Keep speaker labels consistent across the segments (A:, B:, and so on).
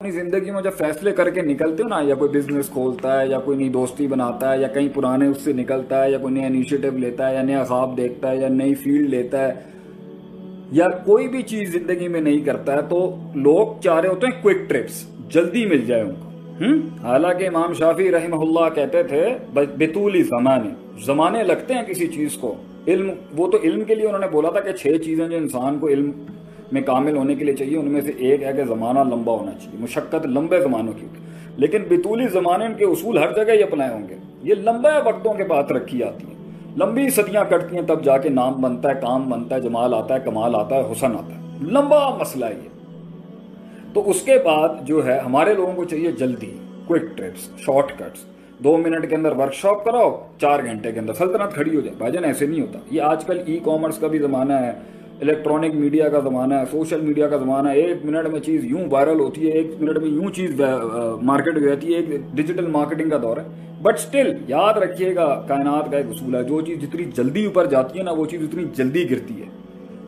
A: اپنی زندگی میں جب فیصلے کر کے نکلتے ہو نا، یا کوئی بزنس کھولتا ہے، یا کوئی نئی دوستی بناتا ہے، یا کہیں پرانے اس سے نکلتا ہے، یا کوئی نیا انیشیٹو لیتا ہے، یا نیا خواب دیکھتا ہے، یا نئی فیلڈ لیتا ہے، یا کوئی بھی چیز زندگی میں نہیں کرتا ہے، تو لوگ چاہ رہے ہوتے ہیں کوئک ٹرپس جلدی مل جائے ان کو۔ حالانکہ امام شافی رحمہ اللہ کہتے تھے بطولی زمانے زمانے لگتے ہیں کسی چیز کو۔ علم، وہ تو علم کے لیے انہوں نے بولا تھا کہ چھ چیزیں جو انسان کو علم میں کامل ہونے کے لیے چاہیے، ان میں سے ایک ہے کہ زمانہ لمبا ہونا چاہیے، مشقت لمبے زمانوں کی لیکن بطولی زمانے ان کے اصول ہر جگہ ہی اپنائے ہوں گے۔ یہ لمبے وقتوں کے بعد رکھی آتی ہیں۔ لمبی صدیاں کٹتی ہیں تب جا کے نام بنتا ہے، کام بنتا ہے، جمال آتا ہے، کمال آتا ہے، حسن آتا ہے۔ لمبا مسئلہ یہ۔ تو اس کے بعد جو ہے، ہمارے لوگوں کو چاہیے جلدی کوئک ٹرپس شارٹ کٹس دو منٹ کے اندر ورک شاپ کراؤ، چار گھنٹے کے اندر سلطنت کھڑی ہو جائے۔ بھائی جان، ایسے نہیں ہوتا۔ یہ آج کل ای کامرس کا بھی زمانہ ہے۔ الیکٹرانک میڈیا کا زمانہ ہے، سوشل میڈیا کا زمانہ ہے۔ ایک منٹ میں چیز یوں وائرل ہوتی ہے، ایک منٹ میں یوں چیز مارکیٹ میں جاتی ہے۔ ایک ڈیجیٹل مارکیٹنگ کا دور ہے۔ بٹ سٹل یاد رکھیے گا، کائنات کا ایک اصول ہے، جو چیز جتنی جلدی اوپر جاتی ہے نا، وہ چیز اتنی جلدی گرتی ہے۔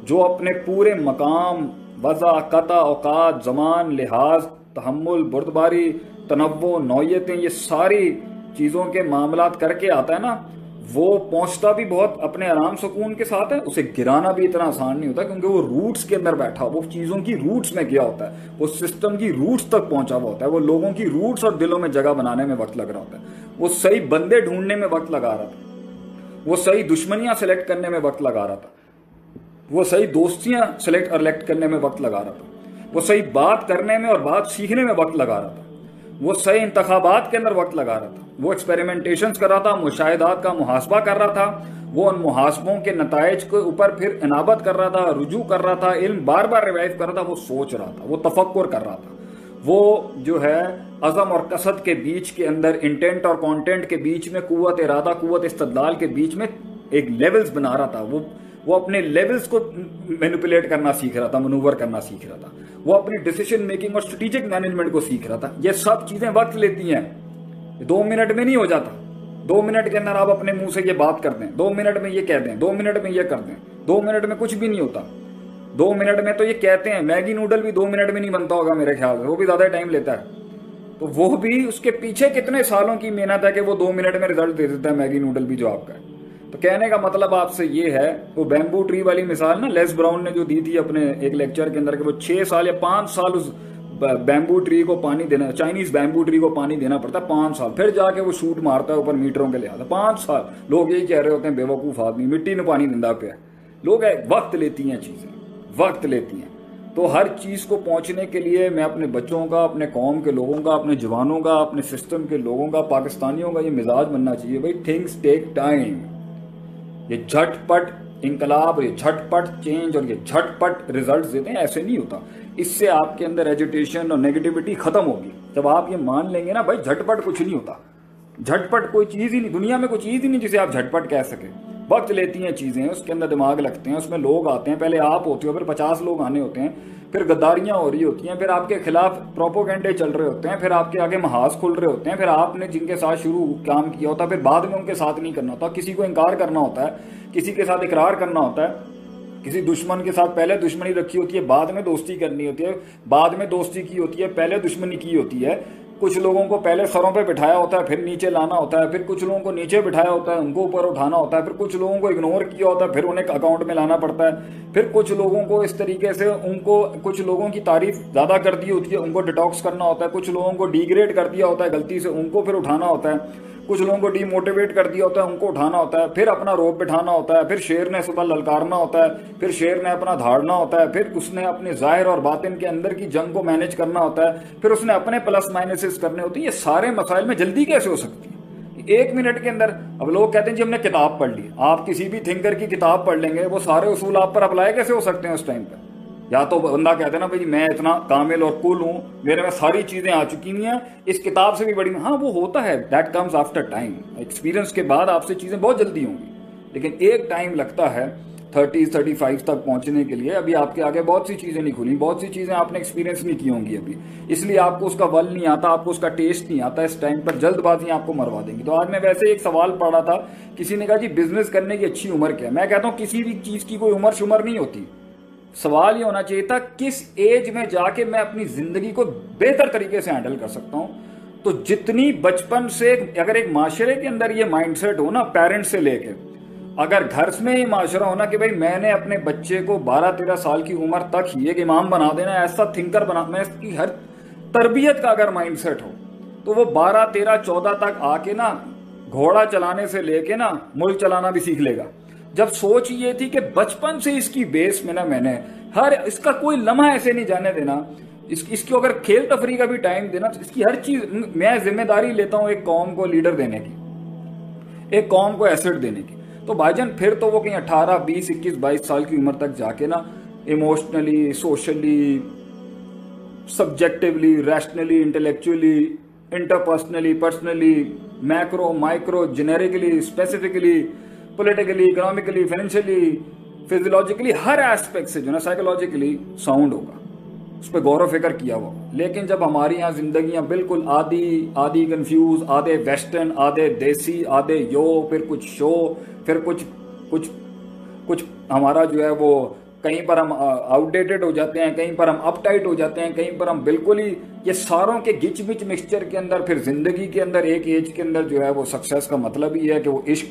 A: جو اپنے پورے مقام، وضع، قطع، اوقات، زمان، لحاظ، تحمل، بردباری، تنوع، نوعیتیں، یہ ساری چیزوں کے معاملات کر کے آتا ہے نا وہ پہنچتا بھی بہت اپنے آرام سکون کے ساتھ ہے، اسے گرانا بھی اتنا آسان نہیں ہوتا کیونکہ وہ روٹس کے اندر بیٹھا وہ چیزوں کی روٹس میں گیا ہوتا ہے، وہ سسٹم کی روٹس تک پہنچا ہوا ہوتا ہے، وہ لوگوں کی روٹس اور دلوں میں جگہ بنانے میں وقت لگ رہا ہوتا ہے۔ وہ صحیح بندے ڈھونڈنے میں وقت لگا رہا تھا۔ وہ صحیح دشمنیاں سلیکٹ کرنے میں وقت لگا رہا تھا۔ وہ صحیح دوستیاں سلیکٹ اور الیکٹ کرنے میں وقت لگا رہا تھا۔ وہ صحیح بات کرنے میں اور بات سیکھنے میں وقت لگا رہا تھا۔ وہ صحیح انتخابات کے اندر وقت لگا رہا تھا۔ وہ ایکسپیریمنٹیشنز کر رہا تھا، مشاہدات کا محاسبہ کر رہا تھا۔ وہ ان محاسبوں کے نتائج کے اوپر پھر انابت کر رہا تھا، رجوع کر رہا تھا، علم بار بار ریوائو کر رہا تھا، وہ سوچ رہا تھا، وہ تفکر کر رہا تھا۔ وہ جو ہے، عزم اور قصد کے بیچ کے اندر انٹینٹ اور کانٹینٹ کے بیچ میں قوت، ارادہ، قوت، استدلال کے بیچ میں ایک لیولز بنا رہا تھا۔ وہ وہ اپنے لیولز کو مینوپولیٹ کرنا سیکھ رہا تھا منور کرنا سیکھ رہا تھا۔ وہ اپنی ڈیسیشن میکنگ اور اسٹریٹجک مینجمنٹ کو سیکھ رہا تھا۔ یہ سب چیزیں وقت لیتی ہیں۔ دو منٹ میں نہیں ہو جاتا۔ دو منٹ کے اندر آپ اپنے منہ سے یہ بات کر دیں۔ دو منٹ میں یہ کہہ دیں۔ دو منٹ میں یہ کر دیں۔ دو منٹ میں کچھ بھی نہیں ہوتا۔ دو منٹ میں تو یہ کہتے ہیں۔ میگی نوڈل بھی دو منٹ میں نہیں بنتا ہوگا میرے خیال سے۔ وہ بھی زیادہ ٹائم لیتا ہے۔ تو وہ بھی اس کے پیچھے کتنے سالوں کی محنت ہے کہ وہ دو منٹ میں ریزلٹ دے دیتا ہے میگی نوڈل بھی جو آپ کا ہے۔ تو کہنے کا مطلب آپ سے یہ ہے، وہ بیمبو ٹری والی مثال نا لیس براؤن نے جو دی تھی اپنے ایک لیکچر کے اندر کہ وہ چھ سال یا پانچ سال اس بیمبو ٹری کو پانی دینا چائنیز بیمبو ٹری کو پانی دینا پڑتا ہے، پانچ سال۔ پھر جا کے وہ شوٹ مارتا ہے اوپر میٹروں کے لحاظ۔ پانچ سال۔ لوگ یہی کہہ رہے ہوتے ہیں بے وقوف آدمی، مٹی نے پانی دندا پہ لوگ وقت لیتی ہیں چیزیں، وقت لیتی ہیں۔ تو ہر چیز کو پہنچنے کے لیے میں اپنے بچوں کا، اپنے قوم کے لوگوں کا، اپنے جوانوں کا، اپنے سسٹم کے لوگوں کا، پاکستانیوں کا یہ مزاج بننا چاہیے۔ بھائی تھنگس ٹیک ٹائم یہ جھٹ پٹ انقلاب، یہ جھٹ پٹ چینج اور یہ جھٹ پٹ ریزلٹ دیتے ہیں، ایسے نہیں ہوتا۔ اس سے آپ کے اندر ایجوٹیشن اور نیگیٹیوٹی ختم ہوگی۔ جب آپ یہ مان لیں گے نا، بھائی جھٹ پٹ کچھ نہیں ہوتا۔ جھٹ پٹ کوئی چیز ہی نہیں، دنیا میں کوئی چیز ہی نہیں جسے آپ جھٹ پٹ کہہ سکیں۔ وقت لیتی ہیں چیزیں، اس کے اندر دماغ لگتے ہیں، اس میں لوگ آتے ہیں، پہلے آپ ہوتے ہو، پھر پچاس لوگ آنے ہوتے ہیں، پھر غداریاں ہو رہی ہوتی ہیں، پھر آپ کے خلاف پروپوگینڈے چل رہے ہوتے ہیں، پھر آپ کے آگے محاذ کھل رہے ہوتے ہیں، پھر آپ نے جن کے ساتھ شروع کام کیا ہوتا ہے، پھر بعد میں ان کے ساتھ نہیں کرنا ہوتا، کسی کو انکار کرنا ہوتا ہے، کسی کے ساتھ اقرار کرنا ہوتا ہے، کسی دشمن کے ساتھ پہلے دشمنی رکھی ہوتی ہے، بعد میں دوستی کرنی ہوتی ہے، بعد میں دوستی کی ہوتی ہے، پہلے دشمنی کی ہوتی ہے کچھ لوگوں کو پہلے سروں پہ بٹھایا ہوتا ہے پھر نیچے لانا ہوتا ہے پھر کچھ لوگوں کو نیچے بٹھایا ہوتا ہے ان کو اوپر اٹھانا ہوتا ہے پھر کچھ لوگوں کو اگنور کیا ہوتا ہے پھر انہیں اکاؤنٹ میں لانا پڑتا ہے پھر کچھ لوگوں کو اس طریقے سے ان کو کچھ لوگوں کی تعریف زیادہ کر دی ہوتی ہے ان کو ڈیٹاکس کرنا ہوتا ہے کچھ لوگوں کو ڈیگریڈ کر دیا ہوتا ہے غلطی سے ان کو پھر اٹھانا ہوتا ہے کچھ لوگوں کو ڈی موٹیویٹ کر دیا ہوتا ہے ان کو اٹھانا ہوتا ہے پھر اپنا روپ بٹھانا ہوتا ہے پھر شیر نے صبح للکارنا ہوتا ہے پھر شیر نے اپنا دھاڑنا ہوتا ہے پھر اس نے اپنے ظاہر اور باطن کے اندر کی جنگ کو مینج کرنا ہوتا ہے پھر اس نے اپنے پلس مائنسز کرنے ہوتے ہیں، یہ سارے مسائل میں جلدی کیسے ہو سکتی ہے ایک منٹ کے اندر، اب لوگ کہتے ہیں جی ہم نے کتاب پڑھ لی، آپ کسی بھی تھنکر کی کتاب پڑھ لیں گے، وہ سارے اصول آپ پر اپلائی کیسے ہو سکتے ہیں اس ٹائم پہ یا تو بندہ کہتے ہیں نا، بھائی جی میں اتنا کامل اور کل ہوں، میرے میں ساری چیزیں آ چکی ہوئی ہیں، اس کتاب سے بھی بڑی ہاں وہ ہوتا ہے that comes after time experience کے بعد آپ سے چیزیں بہت جلدی ہوں گی۔ لیکن ایک ٹائم لگتا ہے تھرٹیز تھرٹی فائیو تک پہنچنے کے لیے ابھی آپ کے آگے بہت سی چیزیں نہیں کھلی، بہت سی چیزیں آپ نے ایکسپیرینس نہیں کی ہوں گی ابھی۔ اس لیے آپ کو اس کا ول نہیں آتا، آپ کو اس کا ٹیسٹ نہیں آتا، اس ٹائم پر جلد بازی آپ کو مروا دیں گی تو آج میں ویسے ایک سوال پڑھا تھا، کسی نے کہا جی بزنس کرنے کی اچھی عمر کیا؟ میں کہتا ہوں کسی بھی چیز کی کوئی عمر شمر نہیں ہوتی۔ سوال یہ ہونا چاہیے تھا، کس ایج میں جا کے میں اپنی زندگی کو بہتر طریقے سے ہینڈل کر سکتا ہوں؟ تو جتنی بچپن سے، اگر ایک معاشرے کے اندر یہ مائنڈ سیٹ ہو نا پیرنٹ سے لے کے اگر گھر میں یہ معاشرہ ہونا کہ بھائی میں نے اپنے بچے کو بارہ تیرہ سال کی عمر تک ہی ایک امام بنا دینا، ایسا تھنکر بنا، میں اس کی ہر تربیت کا اگر مائنڈ سیٹ ہو، تو وہ بارہ تیرہ چودہ تک آ کے نا، گھوڑا چلانے سے لے کے نا، ملک چلانا بھی سیکھ لے گا۔ جب سوچ یہ تھی کہ بچپن سے اس کی بیس میں نا میں نے ہر اس کا کوئی لمحہ ایسے نہیں جانے دینا۔ اس اس کو اگر کھیل تفریح کا بھی ٹائم دینا اس کی ہر چیز، میں ذمہ داری لیتا ہوں ایک قوم کو لیڈر دینے کی، ایک قوم کو ایسٹ دینے کی۔ تو بھائی جان، پھر تو وہ کہیں اٹھارہ، بیس، اکیس، بائیس سال کی عمر تک جا کے نا emotionally socially subjectively rationally intellectually interpersonally personally macro micro generically specifically politically economically financially physiologically ہر ایسپیکٹ سے جو نا سائیکولوجیکلی ساؤنڈ ہوگا۔ اس پہ غور و فکر کیا ہوا۔ لیکن جب ہماری یہاں زندگیاں بالکل آدھی آدھی کنفیوز آدھے ویسٹرن آدھے دیسی، آدھے یو، پھر کچھ شو، پھر کچھ کچھ کچھ ہمارا جو ہے وہ کہیں پر ہم آؤٹ ڈیٹڈ ہو جاتے ہیں، کہیں پر ہم اپ ٹائٹ ہو جاتے ہیں، کہیں پر ہم بالکل ہی یہ ساروں کے گچ بچ مکسچر کے اندر، پھر زندگی کے اندر ایک ایج کے اندر جو ہے وہ سکسیس کا مطلب ہی ہے کہ وہ عشق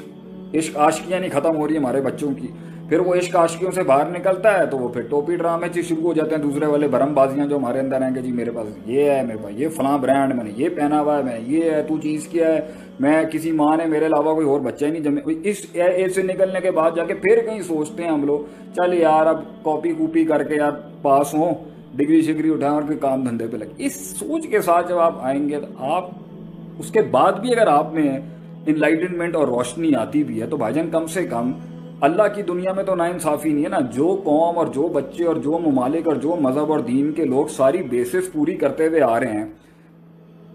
A: عشق، عاشقیاں نہیں ختم ہو رہی ہمارے بچوں کی۔ پھر وہ عشق عاشقیوں سے باہر نکلتا ہے تو وہ پھر ٹوپی ڈرامے چیز شروع ہو جاتے ہیں دوسرے والے برم بازیاں جو ہمارے اندر ہیں کہ جی میرے پاس یہ ہے، میرے پاس یہ فلاں برانڈ میں نے یہ پہنا ہوا ہے، میں یہ ہے، تو چیز کیا ہے؟ میں کسی ماں نے میرے علاوہ کوئی اور بچہ ہی نہیں جمے اس ایج سے نکلنے کے بعد جا کے پھر کہیں سوچتے ہیں ہم لوگ، چل یار اب کاپی کوپی کر کے یار پاس ہوں، ڈگری شگری اٹھائیں اور کوئی کام دھندے پہ لگے۔ اس سوچ کے ساتھ جب آپ آئیں گے تو آپ اس کے بعد بھی اگر آپ میں انلائٹنمنٹ اور روشنی آتی بھی ہے تو بھائی جان کم سے کم اللہ کی دنیا میں تو نا انصافی نہیں ہے نا۔ جو قوم اور جو بچے اور جو ممالک اور جو مذہب اور دین کے لوگ ساری بیسس پوری کرتے ہوئے آ رہے ہیں،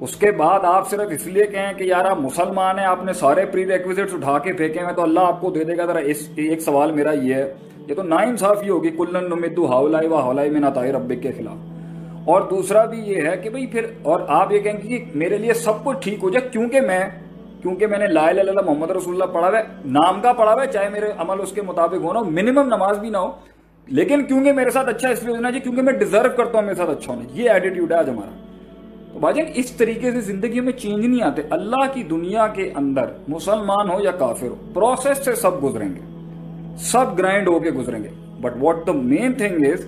A: اس کے بعد آپ صرف اس لیے کہیں کہ یار آپ مسلمان ہیں، آپ نے سارے پری ریکوزٹس اٹھا کے پھینکے ہیں، تو اللہ آپ کو دے دے گا۔ ذرا اس ایک سوال میرا یہ ہے، یہ تو نا انصافی ہوگی۔ کلن نمدو ہاؤلائی و ہاؤلائی میں نتائی ربک کے خلاف۔ اور دوسرا بھی یہ ہے کہ بھئی پھر، اور آپ یہ کہیں گے کہ میرے لیے سب کچھ ٹھیک ہو جائے، کیونکہ میں کیونکہ میں نے لا الہ اللہ محمد رسول اللہ پڑھا ہوا ہے نام کا پڑھا ہوا ہے چاہے میرے عمل اس کے مطابق ہونا ہو منیمم نماز بھی نہ ہو۔ لیکن کیونکہ میرے ساتھ اچھا اس لیے ہونا چاہیے جی، کیونکہ میں ڈیزرو کرتا ہوں میرے ساتھ اچھا ہونا، یہ ایٹیٹیوڈ ہے آج ہمارا۔ تو بھائی جان، اس طریقے سے زندگی میں چینج نہیں آتے۔ اللہ کی دنیا کے اندر مسلمان ہو یا کافر ہو پروسیس سے سب گزریں گے۔ سب گرائنڈ ہو کے گزریں گے۔ But what the main thing is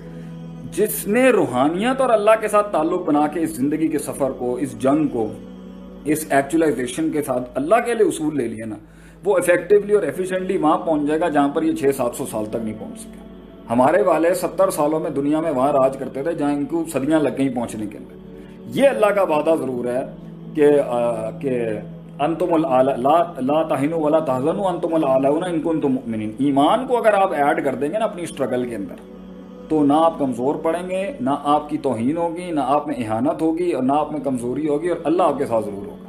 A: جس نے روحانیت اور اللہ کے ساتھ تعلق بنا کے اس زندگی کے سفر کو، اس جنگ کو اس ایکچولائزیشن کے ساتھ اللہ کے لیے اصول لے لیا نا، وہ افیکٹولی اور ایفیشنٹلی وہاں پہنچ جائے گا جہاں پر یہ چھ سات سو سال تک نہیں پہنچ سکے۔ ہمارے والے ستر سالوں میں دنیا میں وہاں راج کرتے تھے، جہاں ان کو صدیاں لگ گئی پہنچنے کے اندر یہ اللہ کا وعدہ ضرور ہے کہ کہ انتم لا تہین ولا تحزن انتم العلون ان کو انتم مؤمنین۔ ایمان کو اگر آپ ایڈ کر دیں گے نا اپنی اسٹرگل کے اندر تو نہ آپ کمزور پڑیں گے، نہ آپ کی توہین ہوگی، نہ آپ میں احانت ہوگی اور نہ آپ میں کمزوری ہوگی اور اللہ آپ کے ساتھ ضرور ہوگا۔